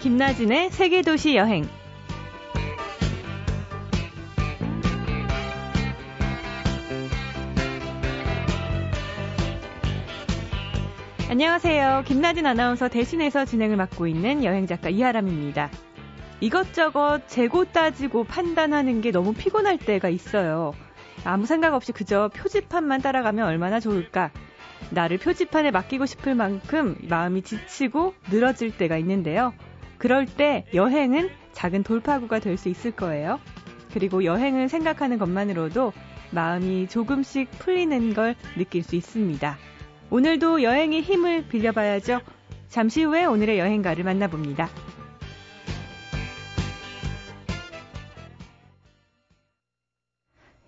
김나진의 세계도시 여행. 안녕하세요. 김나진 아나운서 대신해서 진행을 맡고 있는 여행작가 이하람입니다. 이것저것 재고 따지고 판단하는 게 너무 피곤할 때가 있어요. 아무 생각 없이 그저 표지판만 따라가면 얼마나 좋을까? 나를 표지판에 맡기고 싶을 만큼 마음이 지치고 늘어질 때가 있는데요. 그럴 때 여행은 작은 돌파구가 될 수 있을 거예요. 그리고 여행을 생각하는 것만으로도 마음이 조금씩 풀리는 걸 느낄 수 있습니다. 오늘도 여행의 힘을 빌려봐야죠. 잠시 후에 오늘의 여행가를 만나봅니다.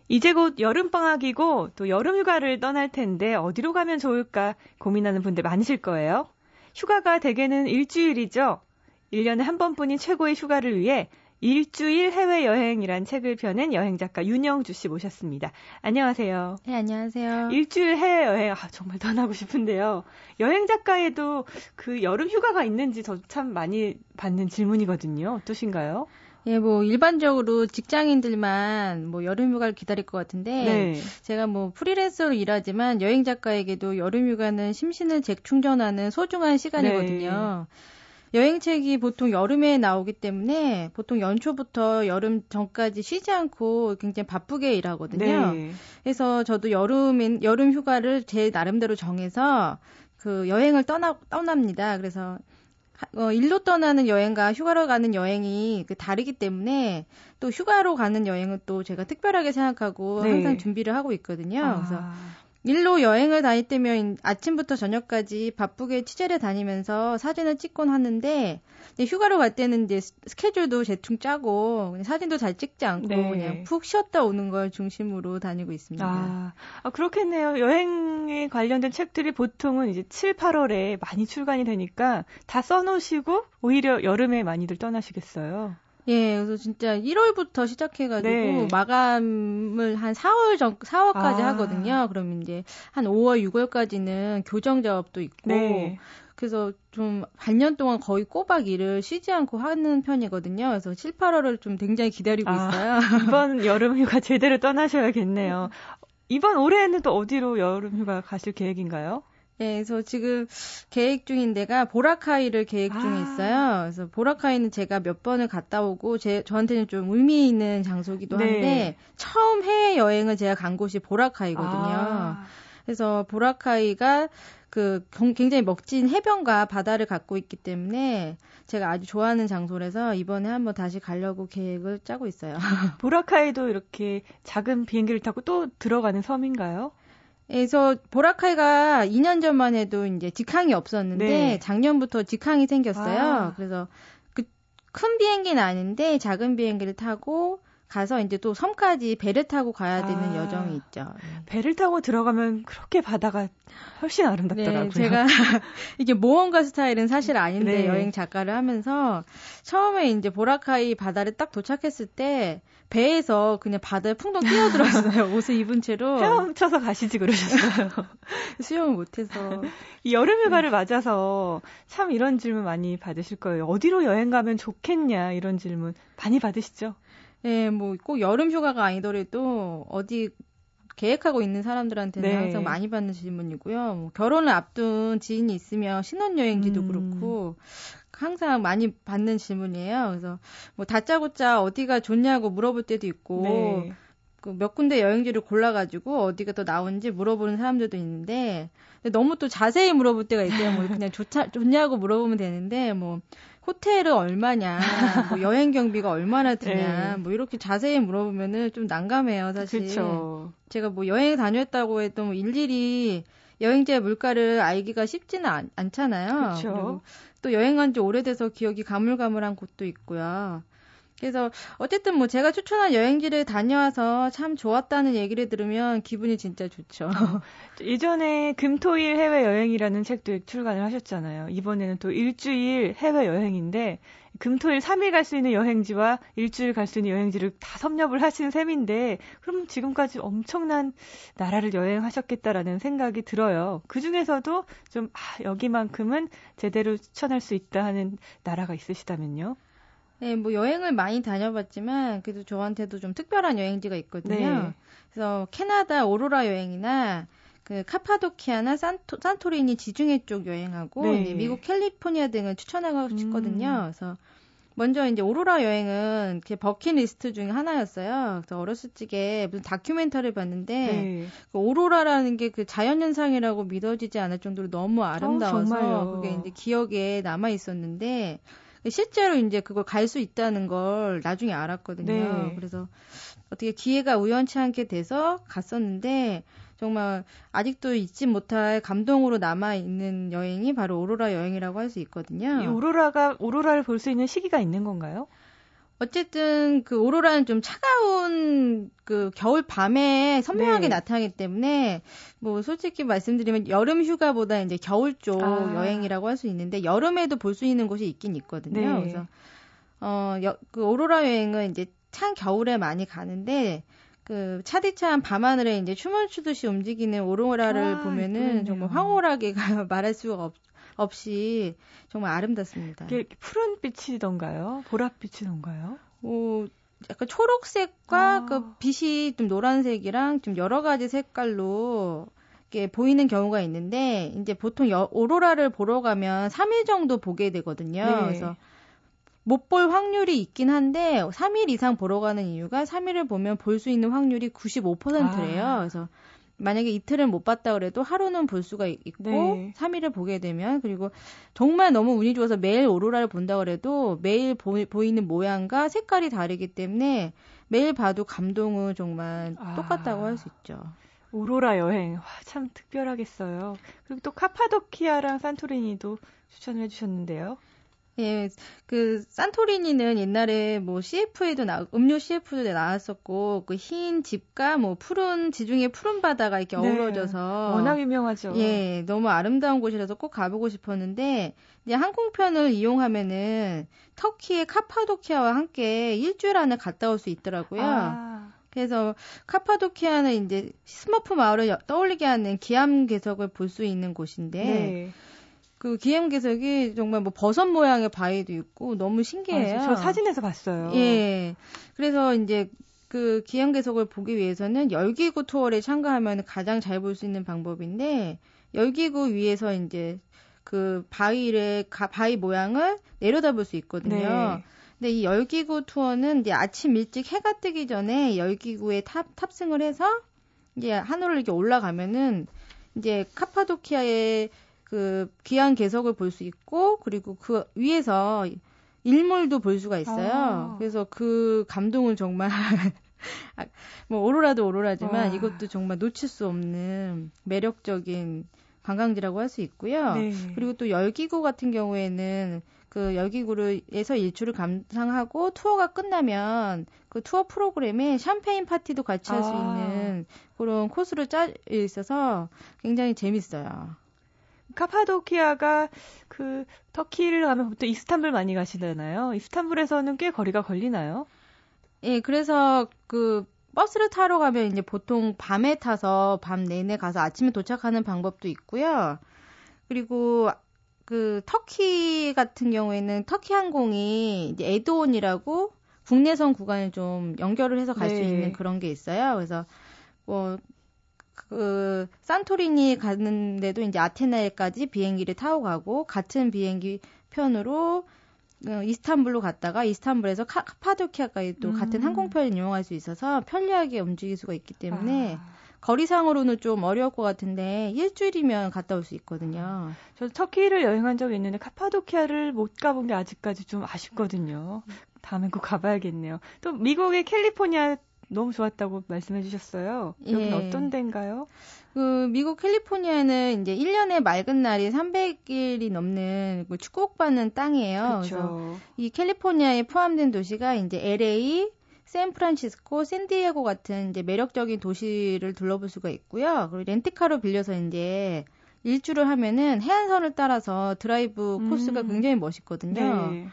이제 곧 여름방학이고 또 여름휴가를 떠날 텐데 어디로 가면 좋을까 고민하는 분들 많으실 거예요. 휴가가 대개는 일주일이죠. 1년에 한 번뿐인 최고의 휴가를 위해 일주일 해외여행이란 책을 펴낸 여행작가 윤영주 씨 모셨습니다. 안녕하세요. 네, 안녕하세요. 일주일 해외여행, 아, 정말 떠나고 싶은데요. 여행작가에도 그 여름 휴가가 있는지 저 참 많이 받는 질문이거든요. 어떠신가요? 예, 뭐 일반적으로 직장인들만 뭐 여름 휴가를 기다릴 것 같은데 네. 제가 뭐 프리랜서로 일하지만 여행 작가에게도 여름 휴가는 심신을 재충전하는 소중한 시간이거든요. 네. 여행책이 보통 여름에 나오기 때문에 보통 연초부터 여름 전까지 쉬지 않고 굉장히 바쁘게 일하거든요. 네. 그래서 저도 여름인 여름 휴가를 제 나름대로 정해서 그 여행을 떠나 떠납니다. 그래서 어, 일로 떠나는 여행과 휴가로 가는 여행이 그 다르기 때문에 또 휴가로 가는 여행은 또 제가 특별하게 생각하고 네. 항상 준비를 하고 있거든요. 아. 그래서 일로 여행을 다닐 때면 아침부터 저녁까지 바쁘게 취재를 다니면서 사진을 찍곤 하는데 휴가로 갈 때는 이제 스케줄도 대충 짜고 사진도 잘 찍지 않고 네. 그냥 푹 쉬었다 오는 걸 중심으로 다니고 있습니다. 아, 아, 그렇겠네요. 여행에 관련된 책들이 보통은 이제 7, 8월에 많이 출간이 되니까 다 써놓으시고 오히려 여름에 많이들 떠나시겠어요. 예, 그래서 진짜 1월부터 시작해가지고 네. 마감을 한 4월 전 4월까지 아. 하거든요. 그럼 이제 한 5월 6월까지는 교정 작업도 있고 네. 그래서 좀 반년 동안 거의 꼬박 일을 쉬지 않고 하는 편이거든요. 그래서 7, 8월을 좀 굉장히 기다리고 아, 있어요. 이번 여름 휴가 제대로 떠나셔야겠네요. 이번 올해는 또 어디로 여름 휴가 가실 계획인가요? 네, 그래서 지금 계획 중인 데가 보라카이를 계획 중에 아. 있어요. 그래서 보라카이는 제가 몇 번을 갔다 오고 제 저한테는 좀 의미 있는 장소기도 네. 한데 처음 해외 여행을 제가 간 곳이 보라카이거든요. 아. 그래서 보라카이가 그 굉장히 멋진 해변과 바다를 갖고 있기 때문에 제가 아주 좋아하는 장소라서 이번에 한번 다시 가려고 계획을 짜고 있어요. 보라카이도 이렇게 작은 비행기를 타고 또 들어가는 섬인가요? 그래서 보라카이가 2년 전만 해도 이제 직항이 없었는데 네. 작년부터 직항이 생겼어요. 아. 그래서 그 큰 비행기는 아닌데 작은 비행기를 타고 가서 이제 또 섬까지 배를 타고 가야 되는 아, 여정이 있죠. 배를 타고 들어가면 그렇게 바다가 훨씬 아름답더라고요. 네, 제가 이게 모험가 스타일은 사실 아닌데 네. 여행 작가를 하면서 처음에 이제 보라카이 바다를 딱 도착했을 때 배에서 그냥 바다에 풍덩 뛰어들었어요. 옷을 입은 채로. 헤엄쳐서 가시지 그러셨어요. 수영을 못해서. 이 여름휴가를 음. 맞아서 참 이런 질문 많이 받으실 거예요. 어디로 여행 가면 좋겠냐 이런 질문 많이 받으시죠? 네, 뭐꼭 여름 휴가가 아니더라도 어디 계획하고 있는 사람들한테는 네. 항상 많이 받는 질문이고요. 뭐 결혼을 앞둔 지인이 있으면 신혼여행지도 음. 그렇고 항상 많이 받는 질문이에요. 그래서 뭐 다짜고짜 어디가 좋냐고 물어볼 때도 있고 네. 그몇 군데 여행지를 골라가지고 어디가 더 나온지 물어보는 사람들도 있는데 너무 또 자세히 물어볼 때가 있어요. 뭐 그냥 좋자, 좋냐고 물어보면 되는데 뭐 호텔은 얼마냐, 뭐 여행 경비가 얼마나 드냐, 네. 뭐 이렇게 자세히 물어보면은 좀 난감해요, 사실. 그쵸. 제가 뭐 여행 다녔다고 해도 뭐 일일이 여행지의 물가를 알기가 쉽지는 않, 않잖아요. 그쵸. 또 여행 간지 오래돼서 기억이 가물가물한 곳도 있고요. 그래서 어쨌든 뭐 제가 추천한 여행지를 다녀와서 참 좋았다는 얘기를 들으면 기분이 진짜 좋죠. 예전에 금토일 해외 여행이라는 책도 출간을 하셨잖아요. 이번에는 또 일주일 해외 여행인데 금토일 3일 갈 수 있는 여행지와 일주일 갈 수 있는 여행지를 다 섭렵을 하신 셈인데 그럼 지금까지 엄청난 나라를 여행하셨겠다라는 생각이 들어요. 그 중에서도 좀 아, 여기만큼은 제대로 추천할 수 있다 하는 나라가 있으시다면요? 네, 뭐 여행을 많이 다녀봤지만 그래도 저한테도 좀 특별한 여행지가 있거든요. 네. 그래서 캐나다 오로라 여행이나 그 카파도키아나 산토, 산토리니 지중해 쪽 여행하고 네. 미국 캘리포니아 등을 추천하고 싶거든요. 음. 그래서 먼저 이제 오로라 여행은 제 버킷리스트 중에 하나였어요. 그래서 어렸을 적에 무슨 다큐멘터리를 봤는데 네. 그 오로라라는 게 그 자연 현상이라고 믿어지지 않을 정도로 너무 아름다워서 어, 그게 이제 기억에 남아 있었는데 실제로 이제 그걸 갈 수 있다는 걸 나중에 알았거든요. 네. 그래서 어떻게 기회가 우연치 않게 돼서 갔었는데 정말 아직도 잊지 못할 감동으로 남아 있는 여행이 바로 오로라 여행이라고 할 수 있거든요. 이 오로라가 오로라를 볼 수 있는 시기가 있는 건가요? 어쨌든 그 오로라는 좀 차가운 그 겨울 밤에 선명하게 네. 나타나기 때문에 뭐 솔직히 말씀드리면 여름 휴가보다 이제 겨울 쪽 아. 여행이라고 할 수 있는데 여름에도 볼 수 있는 곳이 있긴 있거든요. 네. 그래서 어그 오로라 여행은 이제 찬 겨울에 많이 가는데 그 차디찬 밤하늘에 이제 춤을 추듯이 움직이는 오로라를 아, 보면은 그러네요. 정말 황홀하게 말할 수가 없, 없이 정말 아름답습니다. 푸른 빛이던가요? 보랏빛이던가요? 어, 약간 초록색과 아. 그 빛이 좀 노란색이랑 좀 여러 가지 색깔로 이렇게 보이는 경우가 있는데 이제 보통 여, 오로라를 보러 가면 3일 정도 보게 되거든요. 네. 그래서 못 볼 확률이 있긴 한데 3일 이상 보러 가는 이유가 3일을 보면 볼 수 있는 확률이 95%래요. 아. 그래서 만약에 이틀을 못 봤다 그래도 하루는 볼 수가 있고 네. 3일을 보게 되면 그리고 정말 너무 운이 좋아서 매일 오로라를 본다 그래도 매일 보, 이는 모양과 색깔이 다르기 때문에 매일 봐도 감동은 정말 아. 똑같다고 할수 있죠. 오로라 여행 와, 참 특별하겠어요. 그리고 또 카파도키아랑 산토리니도 추천을 해주셨는데요. 예, 그 산토리니는 옛날에 뭐 CF에도 나 음료 CF도 나왔었고 그 흰 집과 뭐 푸른 지중해 푸른 바다가 이렇게 네, 어우러져서 워낙 유명하죠. 예, 너무 아름다운 곳이라서 꼭 가보고 싶었는데 이제 항공편을 이용하면은 터키의 카파도키아와 함께 일주일 안에 갔다 올 수 있더라고요. 아. 그래서 카파도키아는 이제 스머프 마을을 떠올리게 하는 기암 괴석을 볼 수 있는 곳인데 네. 그 기엠괴석이 정말 뭐 버섯 모양의 바위도 있고 너무 신기해요. 아, 저 사진에서 봤어요. 예. 그래서 이제 그 기엠괴석을 보기 위해서는 열기구 투어를 참가하면 가장 잘 볼 수 있는 방법인데 열기구 위에서 이제 그 바위를 가, 바위 모양을 내려다볼 수 있거든요. 네. 근데 이 열기구 투어는 이제 아침 일찍 해가 뜨기 전에 열기구에 탑 탑승을 해서 이제 하늘을 이렇게 올라가면은 이제 카파도키아의 그 기암괴석을 볼 수 있고 그리고 그 위에서 일몰도 볼 수가 있어요. 아. 그래서 그 감동을 정말 아, 뭐 오로라도 오로라지만 와. 이것도 정말 놓칠 수 없는 매력적인 관광지라고 할 수 있고요. 네. 그리고 또 열기구 같은 경우에는 그 열기구를에서 일출을 감상하고 투어가 끝나면 그 투어 프로그램에 샴페인 파티도 같이 할수 아. 있는 그런 코스로 짜 있어서 굉장히 재밌어요. 카파도키아가 그 터키를 가면 보통 이스탄불 많이 가시잖아요. 이스탄불에서는 꽤 거리가 걸리나요? 예, 그래서 그 버스를 타러 가면 이제 보통 밤에 타서 밤 내내 가서 아침에 도착하는 방법도 있고요. 그리고 그 터키 같은 경우에는 터키 항공이 이제 에드온이라고 국내선 구간을 좀 연결을 해서 갈수 네. 있는 그런 게 있어요. 그래서 뭐 그 산토리니 가는데도 이제 아테네까지 비행기를 타고 가고 같은 비행기 편으로 어, 이스탄불로 갔다가 이스탄불에서 카, 파도키아까지 또 음. 같은 항공편을 이용할 수 있어서 편리하게 움직일 수가 있기 때문에 아. 거리상으로는 좀 어려울 것 같은데 일주일이면 갔다 올 수 있거든요. 저도 터키를 여행한 적이 있는데 카파도키아를 못 가본 게 아직까지 좀 아쉽거든요. 다음에 꼭 가봐야겠네요. 또 미국의 캘리포니아 너무 좋았다고 말씀해 주셨어요. 여기 예. 어떤 데인가요? 그 미국 캘리포니아는 이제 1년에 맑은 날이 300일이 넘는 그 축복받는 땅이에요. 그쵸. 그래서 이 캘리포니아에 포함된 도시가 이제 LA, 샌프란시스코, 샌디에고 같은 이제 매력적인 도시를 둘러볼 수가 있고요. 그리고 렌트카로 빌려서 이제 일주를 하면은 해안선을 따라서 드라이브 코스가 음. 굉장히 멋있거든요. 네.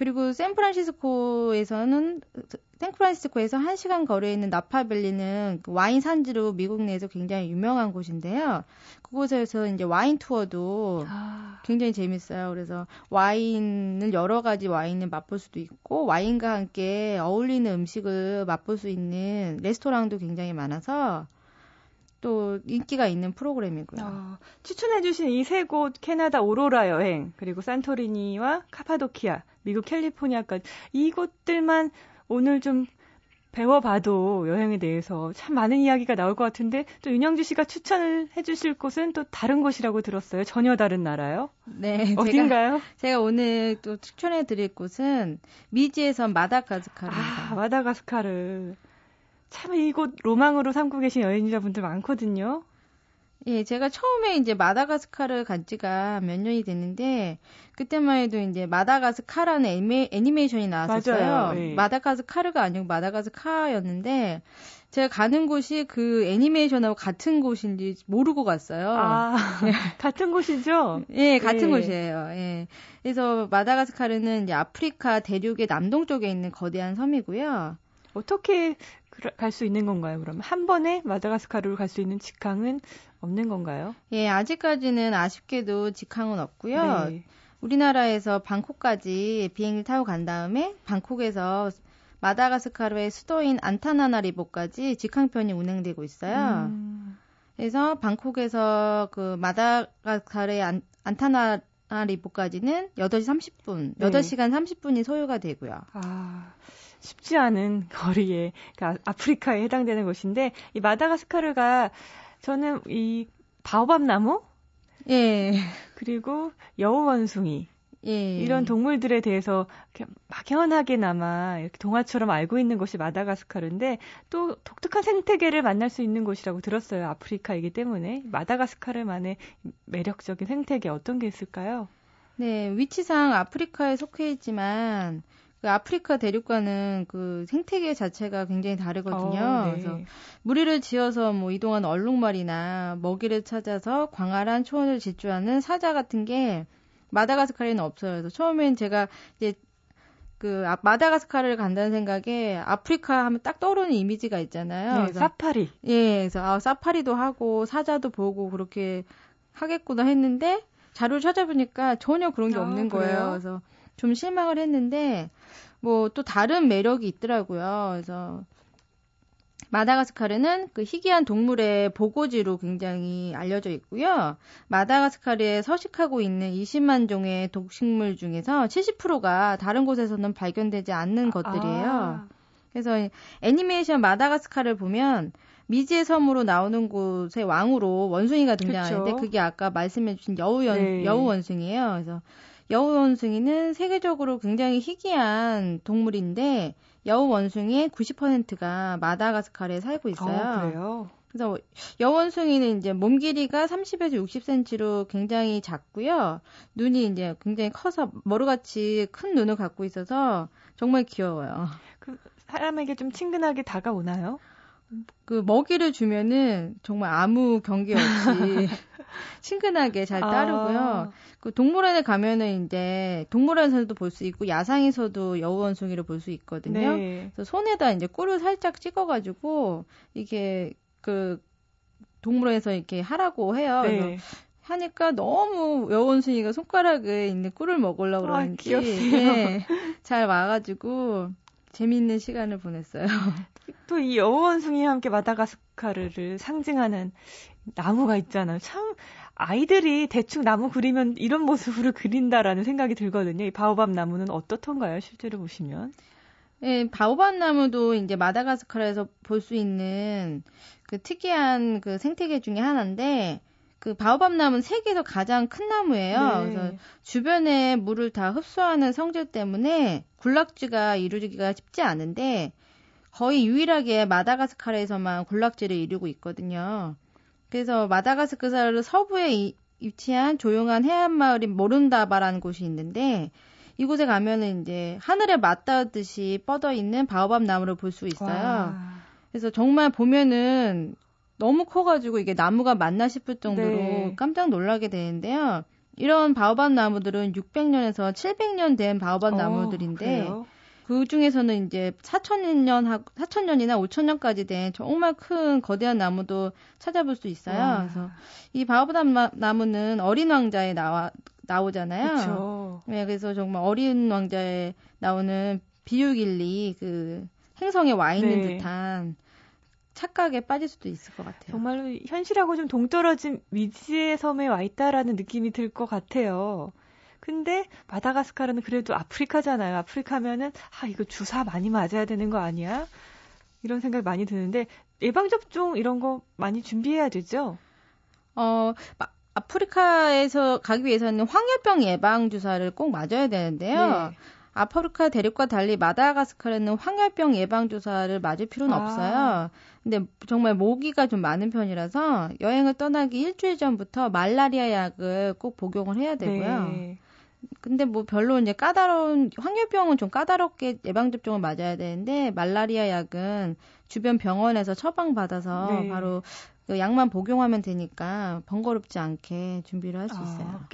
그리고 샌프란시스코에서는 샌프란시스코에서 1시간 거리에 있는 나파밸리는 그 와인 산지로 미국 내에서 굉장히 유명한 곳인데요. 그곳에서 이제 와인 투어도 아. 굉장히 재밌어요. 그래서 와인을 여러 가지 와인을 맛볼 수도 있고 와인과 함께 어울리는 음식을 맛볼 수 있는 레스토랑도 굉장히 많아서 또 인기가 있는 프로그램이고요. 어, 추천해주신 이 세 곳 캐나다 오로라 여행 그리고 산토리니와 카파도키아 미국 캘리포니아까지 이곳들만 오늘 좀 배워봐도 여행에 대해서 참 많은 이야기가 나올 것 같은데 또 윤영주 씨가 추천을 해주실 곳은 또 다른 곳이라고 들었어요. 전혀 다른 나라요? 네. 어딘가요? 제가, 제가 오늘 또 추천해드릴 곳은 미지에서 마다가스카르입니다. 아, 마다가스카르. 참 이곳 로망으로 삼고 계신 여행자분들 많거든요. 예, 제가 처음에 이제 마다가스카르 간 지가 몇 년이 됐는데 그때만 해도 이제 마다가스카라는 애니, 애니메이션이 나왔었어요. 예. 마다가스카르가 아니고 마다가스카였는데 제가 가는 곳이 그 애니메이션하고 같은 곳인지 모르고 갔어요. 아, 예. 같은 곳이죠? 예, 같은 예. 곳이에요. 예. 그래서 마다가스카르는 이제 아프리카 대륙의 남동쪽에 있는 거대한 섬이고요. 어떻게 갈 수 있는 건가요, 그러면? 한 번에 마다가스카르로 갈 수 있는 직항은 없는 건가요? 예, 아직까지는 아쉽게도 직항은 없고요. 네. 우리나라에서 방콕까지 비행기 타고 간 다음에 방콕에서 마다가스카르의 수도인 안타나나리보까지 직항편이 운행되고 있어요. 음. 그래서 방콕에서 그 마다가스카르의 안, 안타나나리보까지는 8시 30분, 네. 8시간 30분이 소요가 되고요. 아. 쉽지 않은 거리에 그러니까 아프리카에 해당되는 곳인데 이 마다가스카르가 저는 이 바오밥 나무 예. 그리고 여우 원숭이 예. 이런 동물들에 대해서 막연하게나마 이렇게 동화처럼 알고 있는 곳이 마다가스카르인데 또 독특한 생태계를 만날 수 있는 곳이라고 들었어요. 아프리카이기 때문에 마다가스카르만의 매력적인 생태계 어떤 게 있을까요? 네, 위치상 아프리카에 속해 있지만 그 아프리카 대륙과는 그 생태계 자체가 굉장히 다르거든요. 어, 네. 그래서 무리를 지어서 뭐 이동한 얼룩말이나 먹이를 찾아서 광활한 초원을 질주하는 사자 같은 게 마다가스카르에는 없어요. 그래서 처음엔 제가 이제 그 아, 마다가스카르를 간다는 생각에 아프리카 하면 딱 떠오르는 이미지가 있잖아요. 네, 사파리. 예, 그래서 아, 사파리도 하고 사자도 보고 그렇게 하겠구나 했는데 자료를 찾아보니까 전혀 그런 게 아, 없는 거예요. 그래서 좀 실망을 했는데 뭐 또 다른 매력이 있더라고요. 그래서 마다가스카르는 그 희귀한 동물의 보고지로 굉장히 알려져 있고요. 마다가스카르에 서식하고 있는 20만 종의 독식물 중에서 70%가 다른 곳에서는 발견되지 않는 것들이에요. 아. 그래서 애니메이션 마다가스카르를 보면 미지의 섬으로 나오는 곳의 왕으로 원숭이가 등장하는데 그쵸? 그게 아까 말씀해주신 여우 연, 네. 여우 원숭이에요. 그래서 여우 원숭이는 세계적으로 굉장히 희귀한 동물인데 여우 원숭이의 90%가 마다가스카르에 살고 있어요. 어, 그래요? 그래서 여우 원숭이는 이제 몸 길이가 30에서 60cm로 굉장히 작고요. 눈이 이제 굉장히 커서 머루같이 큰 눈을 갖고 있어서 정말 귀여워요. 그 사람에게 좀 친근하게 다가오나요? 그 먹이를 주면은 정말 아무 경계 없이 친근하게 잘 따르고요. 아. 그 동물원에 가면은 이제 동물원에서도 볼 수 있고 야상에서도 여우원숭이를 볼 수 있거든요. 네. 그래서 손에다 이제 꿀을 살짝 찍어가지고 이게 그 동물원에서 이렇게 하라고 해요. 네. 그래서 하니까 너무 여우원숭이가 손가락에 있는 꿀을 먹으려고 아, 그러는지 아, 네, 잘 와가지고 재미있는 시간을 보냈어요. 또 이 여우원숭이와 함께 마다가스카르를 상징하는 나무가 있잖아요. 참 아이들이 대충 나무 그리면 이런 모습으로 그린다라는 생각이 들거든요. 이 바오밥 나무는 어떻던가요? 실제로 보시면? 예, 바오밥 나무도 이제 마다가스카르에서 볼 수 있는 그 특이한 그 생태계 중에 하나인데 그 바오밥 나무는 세계에서 가장 큰 나무예요. 네. 그래서 주변에 물을 다 흡수하는 성질 때문에 군락지가 이루기가 쉽지 않은데 거의 유일하게 마다가스카르에서만 군락지를 이루고 있거든요. 그래서 마다가스카르 서부에 위치한 조용한 해안 마을인 모른다바라는 곳이 있는데 이곳에 가면은 이제 하늘에 맞닿듯이 뻗어 있는 바오밥 나무를 볼 수 있어요. 와. 그래서 정말 보면은 너무 커가지고 이게 나무가 맞나 싶을 정도로 네. 깜짝 놀라게 되는데요. 이런 바오밥 나무들은 600년에서 700년 된 바오밥 어, 나무들인데 그래요? 그 중에서는 이제 4천년 4천년이나 5천년까지 된 정말 큰 거대한 나무도 찾아볼 수 있어요. 와. 그래서 이 바오밥 나무는 어린 왕자에 나와 나오잖아요. 그쵸. 네, 그래서 정말 어린 왕자에 나오는 비유길리 그 행성에 와 있는 네. 듯한 착각에 빠질 수도 있을 것 같아요. 정말로 현실하고 좀 동떨어진 위치의 섬에 와 있다라는 느낌이 들 것 같아요. 근데 마다가스카르는 그래도 아프리카잖아요. 아프리카면은 아 이거 주사 많이 맞아야 되는 거 아니야? 이런 생각이 많이 드는데 예방 접종 이런 거 많이 준비해야 되죠. 어 아프리카에서 가기 위해서는 황열병 예방 주사를 꼭 맞아야 되는데요. 네. 아프리카 대륙과 달리 마다가스카르는 황열병 예방 주사를 맞을 필요는 아. 없어요. 근데 정말 모기가 좀 많은 편이라서 여행을 떠나기 일주일 전부터 말라리아 약을 꼭 복용을 해야 되고요. 네. 근데 뭐 별로 이제 까다로운 황열병은 좀 까다롭게 예방 접종을 맞아야 되는데 말라리아 약은 주변 병원에서 처방 받아서 네. 바로 그 약만 복용하면 되니까 번거롭지 않게 준비를 할수 아, 있어요. 아,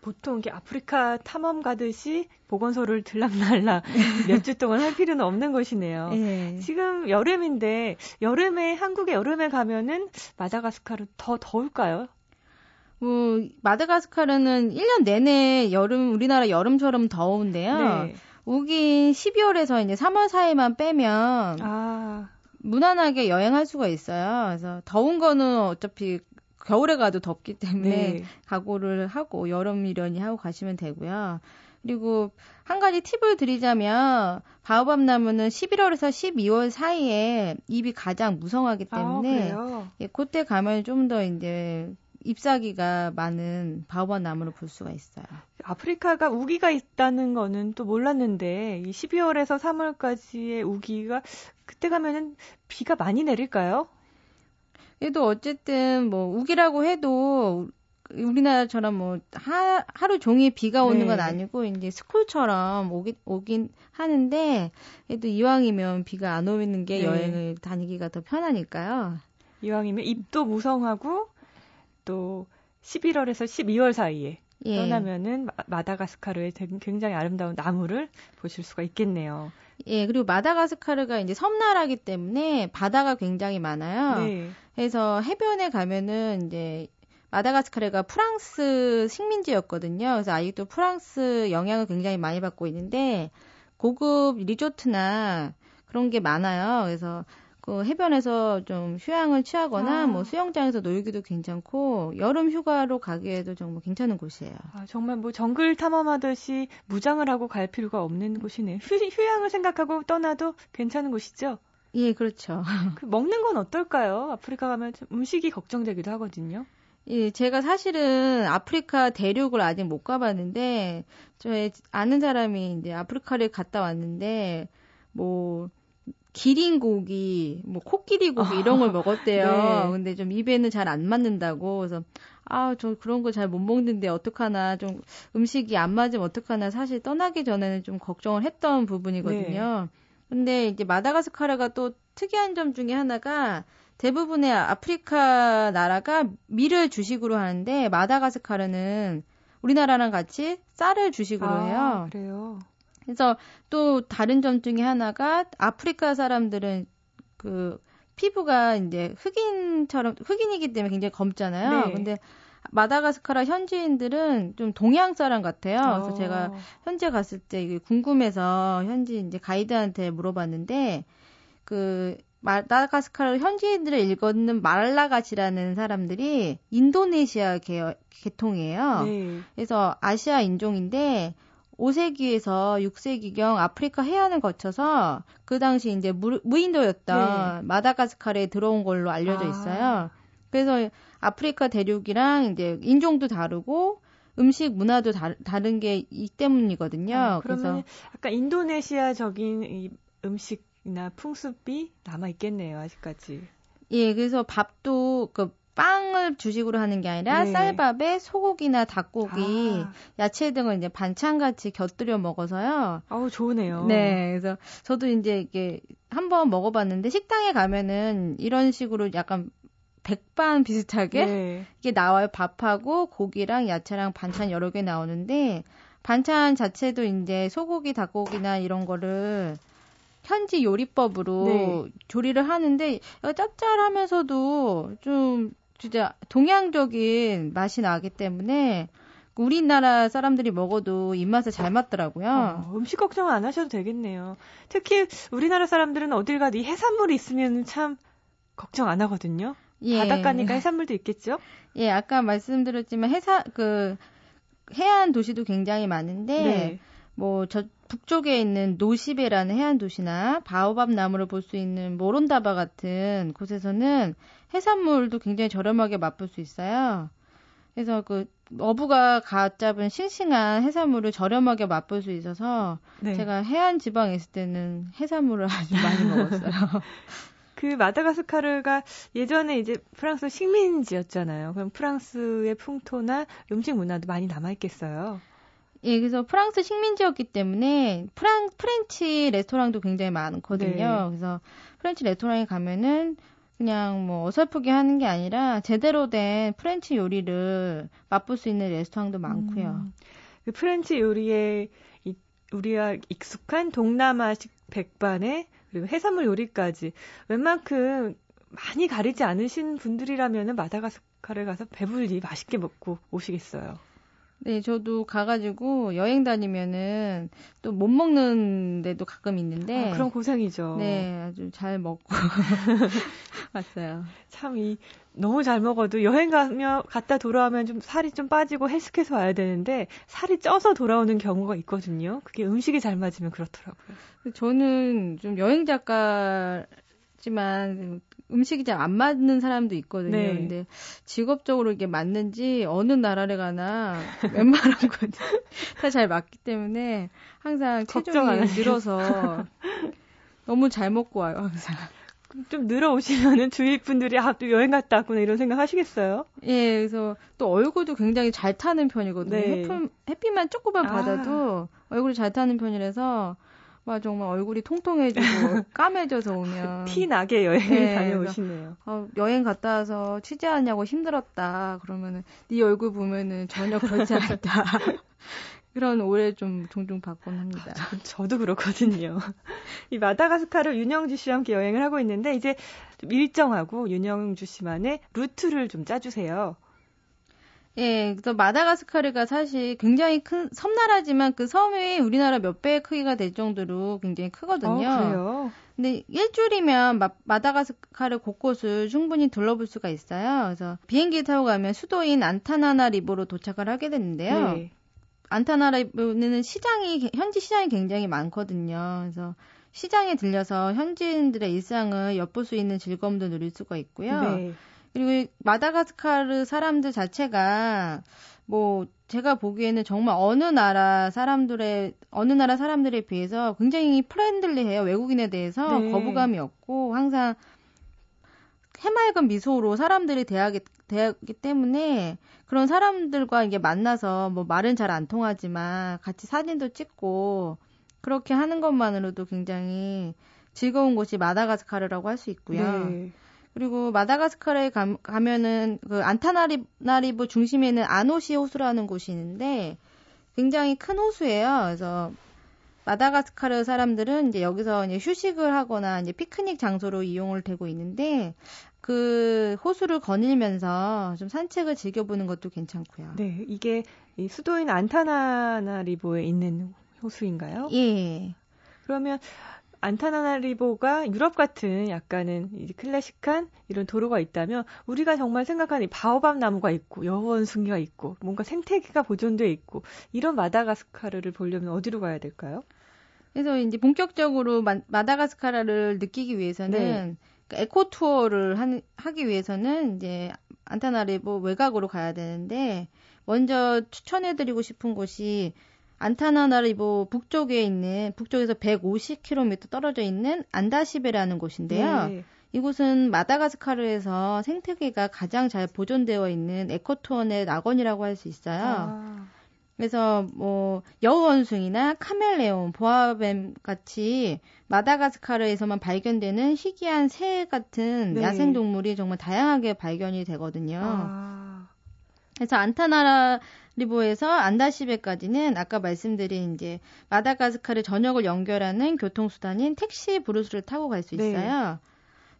보통 이게 아프리카 탐험 가듯이 보건소를 들락날락 몇 주 동안 할 필요는 없는 것이네요. 네. 지금 여름인데 여름에 한국에 여름에 가면은 마다가스카르 더 더울까요? 뭐 마다가스카르는 1년 내내 여름 우리나라 여름처럼 더운데요. 네. 우긴 12월에서 이제 3월 사이만 빼면 아. 무난하게 여행할 수가 있어요. 그래서 더운 거는 어차피 겨울에 가도 덥기 때문에 네. 각오를 하고 여름이려니 하고 가시면 되고요. 그리고 한 가지 팁을 드리자면 바오밥 나무는 11월에서 12월 사이에 잎이 가장 무성하기 아, 때문에 아, 예, 그때 가면 좀 더 이제 잎사귀가 많은 바오밥 나무를 볼 수가 있어요. 아프리카가 우기가 있다는 거는 또 몰랐는데 이 12월에서 3월까지의 우기가 그때 가면은 비가 많이 내릴까요? 그래도 어쨌든 뭐 우기라고 해도 우리나라처럼 뭐 하, 하루 종일 비가 오는 네. 건 아니고 이제 스콜처럼 오긴 오긴 하는데 그래도 이왕이면 비가 안 오는 게 네. 여행을 다니기가 더 편하니까요. 이왕이면 입도 무성하고 또 11월에서 12월 사이에 예. 떠나면은 마다가스카르의 굉장히 아름다운 나무를 보실 수가 있겠네요. 예, 그리고 마다가스카르가 이제 섬나라기 때문에 바다가 굉장히 많아요. 네. 그래서 해변에 가면은 이제 마다가스카르가 프랑스 식민지였거든요. 그래서 아직도 프랑스 영향을 굉장히 많이 받고 있는데 고급 리조트나 그런 게 많아요. 그래서 그 해변에서 좀 휴양을 취하거나 아. 뭐 수영장에서 놀기도 괜찮고 여름 휴가로 가기에도 정말 괜찮은 곳이에요. 아, 정말 뭐 정글 탐험하듯이 무장을 하고 갈 필요가 없는 곳이네요. 휴, 휴양을 생각하고 떠나도 괜찮은 곳이죠? 예, 그렇죠. 그 먹는 건 어떨까요? 아프리카 가면 음식이 걱정되기도 하거든요. 예, 제가 사실은 아프리카 대륙을 아직 못 가봤는데, 저의 아는 사람이 이제 아프리카를 갔다 왔는데, 뭐, 기린 고기, 뭐 코끼리 고기 이런 걸 먹었대요. 네. 근데 좀 입에는 잘 안 맞는다고. 그래서 아, 저 그런 거 잘 못 먹는데 어떡하나. 좀 음식이 안 맞으면 어떡하나. 사실 떠나기 전에는 좀 걱정을 했던 부분이거든요. 네. 근데 이제 마다가스카르가 또 특이한 점 중에 하나가 대부분의 아프리카 나라가 밀을 주식으로 하는데 마다가스카르는 우리나라랑 같이 쌀을 주식으로 아, 해요. 그래요. 그래서 또 다른 점 중에 하나가 아프리카 사람들은 그 피부가 이제 흑인처럼 흑인이기 때문에 굉장히 검잖아요. 네. 근데 마다가스카라 현지인들은 좀 동양 사람 같아요. 그래서 어. 제가 현재 갔을 때 이게 궁금해서 현지 이제 가이드한테 물어봤는데 그 마다가스카르 현지인들을 읽었는 말라가시라는 사람들이 인도네시아 계, 계통이에요. 네. 그래서 아시아 인종인데 5세기에서 6세기경 아프리카 해안을 거쳐서 그 당시 이제 무, 무인도였던 네. 마다가스카르에 들어온 걸로 알려져 아. 있어요. 아. 그래서 아프리카 대륙이랑 이제 인종도 다르고 음식 문화도 다, 다른 게 이 때문이거든요. 아, 그래서 약간 인도네시아적인 이 음식 풍습이나 풍습이 남아 있겠네요, 아직까지. 예, 그래서 밥도 그 빵을 주식으로 하는 게 아니라 네. 쌀밥에 소고기나 닭고기, 아. 야채 등을 이제 반찬같이 곁들여 먹어서요. 아우 좋으네요. 네, 그래서 저도 이제 이게 한번 먹어봤는데 식당에 가면은 이런 식으로 약간 백반 비슷하게 네. 이게 나와요. 밥하고 고기랑 야채랑 반찬 여러 개 나오는데 반찬 자체도 이제 소고기, 닭고기나 이런 거를 현지 요리법으로 네. 조리를 하는데 짭짤하면서도 좀 진짜 동양적인 맛이 나기 때문에 우리나라 사람들이 먹어도 입맛에 잘 맞더라고요. 어, 음식 걱정 안 하셔도 되겠네요. 특히 우리나라 사람들은 어딜 가도 이 해산물이 있으면 참 걱정 안 하거든요. 예. 바닷가니까 해산물도 있겠죠? 예, 아까 말씀드렸지만 해사 그 해안 도시도 굉장히 많은데 네. 뭐저 북쪽에 있는 노시베라는 해안 도시나 바오밥 나무를 볼 수 있는 모론다바 같은 곳에서는 해산물도 굉장히 저렴하게 맛볼 수 있어요. 그래서 그 어부가 갓 잡은 싱싱한 해산물을 저렴하게 맛볼 수 있어서 네. 제가 해안 지방에 있을 때는 해산물을 아주 많이 먹었어요. 그 마다가스카르가 예전에 이제 프랑스 식민지였잖아요. 그럼 프랑스의 풍토나 음식 문화도 많이 남아 있겠어요. 예, 그래서 프랑스 식민지였기 때문에 프랑 French 레스토랑도 굉장히 많거든요. 네. 그래서 French 레스토랑에 가면은 그냥 뭐 어설프게 하는 게 아니라 제대로 된 French 요리를 맛볼 수 있는 레스토랑도 많고요. 음, 그 French 요리에 이, 우리가 익숙한 동남아식 백반에 그리고 해산물 요리까지 웬만큼 많이 가리지 않으신 분들이라면 마다가스카르 가서 배불리 맛있게 먹고 오시겠어요. 네, 저도 가가지고 여행 다니면은 또 못 먹는 데도 가끔 있는데. 아, 그런 고생이죠. 네, 아주 잘 먹고 왔어요. 참, 이, 너무 잘 먹어도 여행 가면, 갔다 돌아오면 좀 살이 좀 빠지고 헬스케서 와야 되는데, 살이 쪄서 돌아오는 경우가 있거든요. 그게 음식이 잘 맞으면 그렇더라고요. 저는 좀 여행 작가지만 음식이 잘 안 맞는 사람도 있거든요. 네. 근데 직업적으로 이게 맞는지 어느 나라를 가나 웬만한 건 다 잘 맞기 때문에 항상 체중이 늘어서 너무 잘 먹고 와요, 항상. 좀 늘어오시면은 주위 분들이 아, 또 여행 갔다 왔구나 이런 생각 하시겠어요? 예, 그래서 또 얼굴도 굉장히 잘 타는 편이거든요. 네. 햇빛, 햇빛만 조금만 아. 받아도 얼굴이 잘 타는 편이라서 막 정말 얼굴이 통통해지고 까매져서 오면 티 나게 여행을 네, 다녀오시네요. 어, 여행 갔다 와서 취재하냐고 힘들었다. 그러면은 네 얼굴 보면은 전혀 그렇지 않다. 그런 오해 좀 종종 받곤 합니다. 아, 저, 도 그렇거든요. 이 마다가스카르 윤영주 씨와 함께 여행을 하고 있는데 이제 좀 일정하고 윤영주 씨만의 루트를 좀 짜주세요. 예, 그래서 마다가스카르가 사실 굉장히 큰 섬나라지만 그 섬이 우리나라 몇 배의 크기가 될 정도로 굉장히 크거든요. 어, 그래요? 근데 일주일이면 마, 마다가스카르 곳곳을 충분히 둘러볼 수가 있어요. 그래서 비행기 타고 가면 수도인 안타나나리보로 도착을 하게 되는데요. 네. 안타나나리보는 시장이 현지 시장이 굉장히 많거든요. 그래서 시장에 들려서 현지인들의 일상을 엿볼 수 있는 즐거움도 누릴 수가 있고요. 네. 그리고 마다가스카르 사람들 자체가 뭐 제가 보기에는 정말 어느 나라 사람들의 어느 나라 사람들에 비해서 굉장히 프렌들리해요. 외국인에 대해서 네. 거부감이 없고 항상 해맑은 미소로 사람들이 대하기, 대하기 때문에 그런 사람들과 이게 만나서 뭐 말은 잘 안 통하지만 같이 사진도 찍고 그렇게 하는 것만으로도 굉장히 즐거운 곳이 마다가스카르라고 할 수 있고요. 네. 그리고 마다가스카르에 가, 가면은 그 안타나리브 중심에는 아노시 호수라는 곳이 있는데 굉장히 큰 호수예요. 그래서 마다가스카르 사람들은 이제 여기서 이제 휴식을 하거나 이제 피크닉 장소로 이용을 되고 있는데 그 호수를 거닐면서 좀 산책을 즐겨보는 것도 괜찮고요. 네, 이게 이 수도인 안타나나리보에 있는 호수인가요? 예. 그러면 안타나나리보가 유럽 같은 약간은 클래식한 이런 도로가 있다면 우리가 정말 생각하는 바오밥 나무가 있고 여원숭이가 있고 뭔가 생태계가 보존돼 있고 이런 마다가스카르를 보려면 어디로 가야 될까요? 그래서 이제 본격적으로 마, 다가스카르를 느끼기 위해서는 네. 그 에코 투어를 한, 하기 위해서는 이제 안타나리보 외곽으로 가야 되는데 먼저 추천해드리고 싶은 곳이 안타나나리보 북쪽에 있는 북쪽에서 150km 떨어져 있는 안다시베라는 곳인데요. 네. 이곳은 마다가스카르에서 생태계가 가장 잘 보존되어 있는 에코톤의 낙원이라고 할 수 있어요. 아. 그래서 뭐 여우원숭이나 카멜레온, 보아뱀 같이 마다가스카르에서만 발견되는 희귀한 새 같은 네. 야생 동물이 정말 다양하게 발견이 되거든요. 아. 그래서 안타나리보에서 안다시베까지는 아까 말씀드린 이제 마다가스카르 전역을 연결하는 교통수단인 택시 브루스를 타고 갈수 네. 있어요. 네.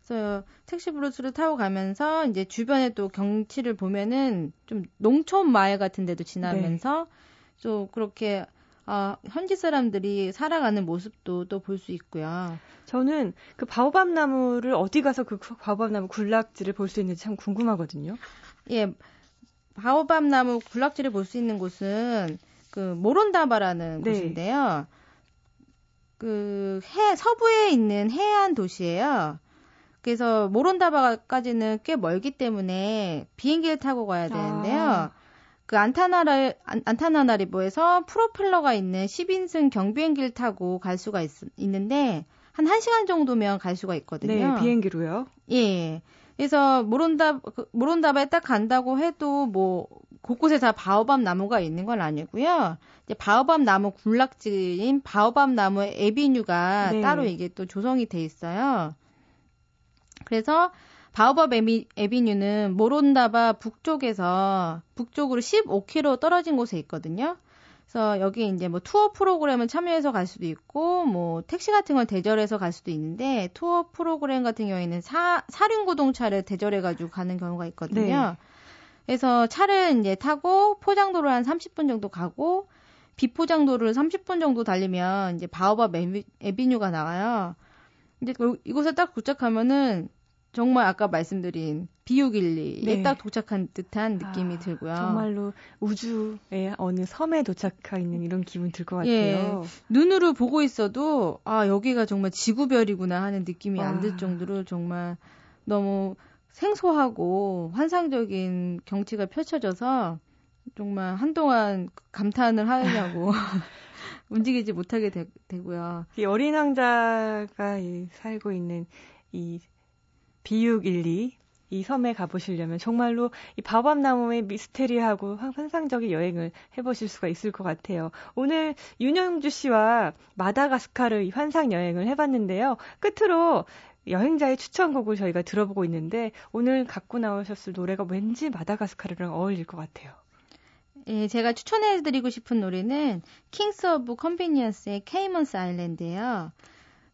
그래서 택시 브루스를 타고 가면서 이제 주변에 또 경치를 보면은 좀 농촌 마을 같은 데도 지나면서 네. 좀 그렇게 아, 현지 사람들이 살아가는 모습도 또 볼 수 있고요. 저는 그 바오밥 나무를 어디 가서 그 바오밥 나무 군락지를 볼 수 있는지 참 궁금하거든요. 예. 바오밥 나무 군락지를 볼 수 있는 곳은 그 모론다바라는 네. 곳인데요. 그 해, 서부에 있는 해안 도시예요. 그래서 모론다바까지는 꽤 멀기 때문에 비행기를 타고 가야 되는데요. 아. 그 안타나라 안타나나리보에서 프로펠러가 있는 10인승 경비행기를 타고 갈 수가 있, 있는데 한 1시간 정도면 갈 수가 있거든요. 네, 비행기로요? 예. 그래서 모론다 그 모론다바에 딱 간다고 해도 뭐 곳곳에 다 바오밥 나무가 있는 건 아니고요. 이제 바오밥 나무 군락지인 바오밥 나무 에비뉴가 네. 따로 이게 또 조성이 돼 있어요. 그래서 바오밥 에비, 에비뉴는 모론다바 북쪽에서 북쪽으로 15km 떨어진 곳에 있거든요. 그래서 여기 이제 뭐 투어 프로그램을 참여해서 갈 수도 있고 뭐 택시 같은 걸 대절해서 갈 수도 있는데 투어 프로그램 같은 경우에는 사 사륜구동 차를 대절해 가지고 가는 경우가 있거든요. 네. 그래서 차를 이제 타고 포장도로 한 30분 정도 가고 비포장도를 30분 정도 달리면 이제 바오밥 에비뉴가 나와요. 이제 그 이곳에 딱 도착하면은 정말 아까 말씀드린 비우길리에 네. 딱 도착한 듯한 느낌이 아, 들고요. 정말로 우주의 어느 섬에 도착하 있는 이런 기분 들 것 같아요. 예, 눈으로 보고 있어도 아 여기가 정말 지구별이구나 하는 느낌이 안 들 정도로 정말 너무 생소하고 환상적인 경치가 펼쳐져서 정말 한동안 감탄을 하려고 움직이지 못하게 되, 고요 이 어린 왕자가 살고 있는 이 비육1 2 이 섬에 가보시려면 정말로 이 바밤나무의 미스테리하고 환상적인 여행을 해보실 수가 있을 것 같아요. 오늘 윤영주 씨와 마다가스카르 이 환상 여행을 해봤는데요. 끝으로 여행자의 추천곡을 저희가 들어보고 있는데 오늘 갖고 나오셨을 노래가 왠지 마다가스카르랑 어울릴 것 같아요. 예, 제가 추천해드리고 싶은 노래는 Kings of Convenience의 Cayman Islands예요.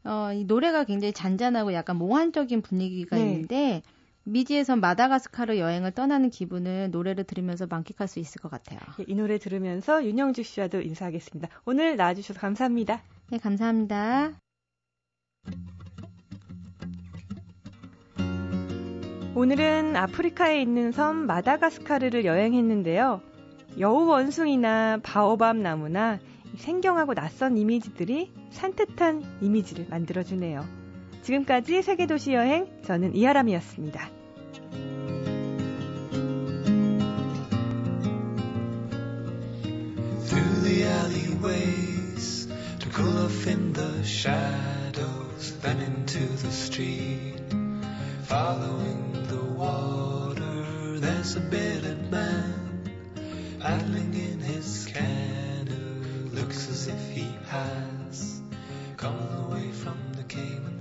어, 이 노래가 굉장히 잔잔하고 약간 몽환적인 분위기가 네. 있는데 미지의 섬 마다가스카르 여행을 떠나는 기분을 노래를 들으면서 만끽할 수 있을 것 같아요. 예, 이 노래 들으면서 윤영주 씨와도 인사하겠습니다. 오늘 나와주셔서 감사합니다. 네, 감사합니다. 오늘은 아프리카에 있는 섬 마다가스카르를 여행했는데요. 여우 원숭이나 바오밤 나무나 생경하고 낯선 이미지들이 산뜻한 이미지를 만들어주네요. 지금까지 세계도시 여행, 저는 이하람이었습니다. Through the alleyways to cool off in the shadows, then into the street. Following the water, there's a bearded man paddling in his canoe. Looks as if he has come all the way from the Cayman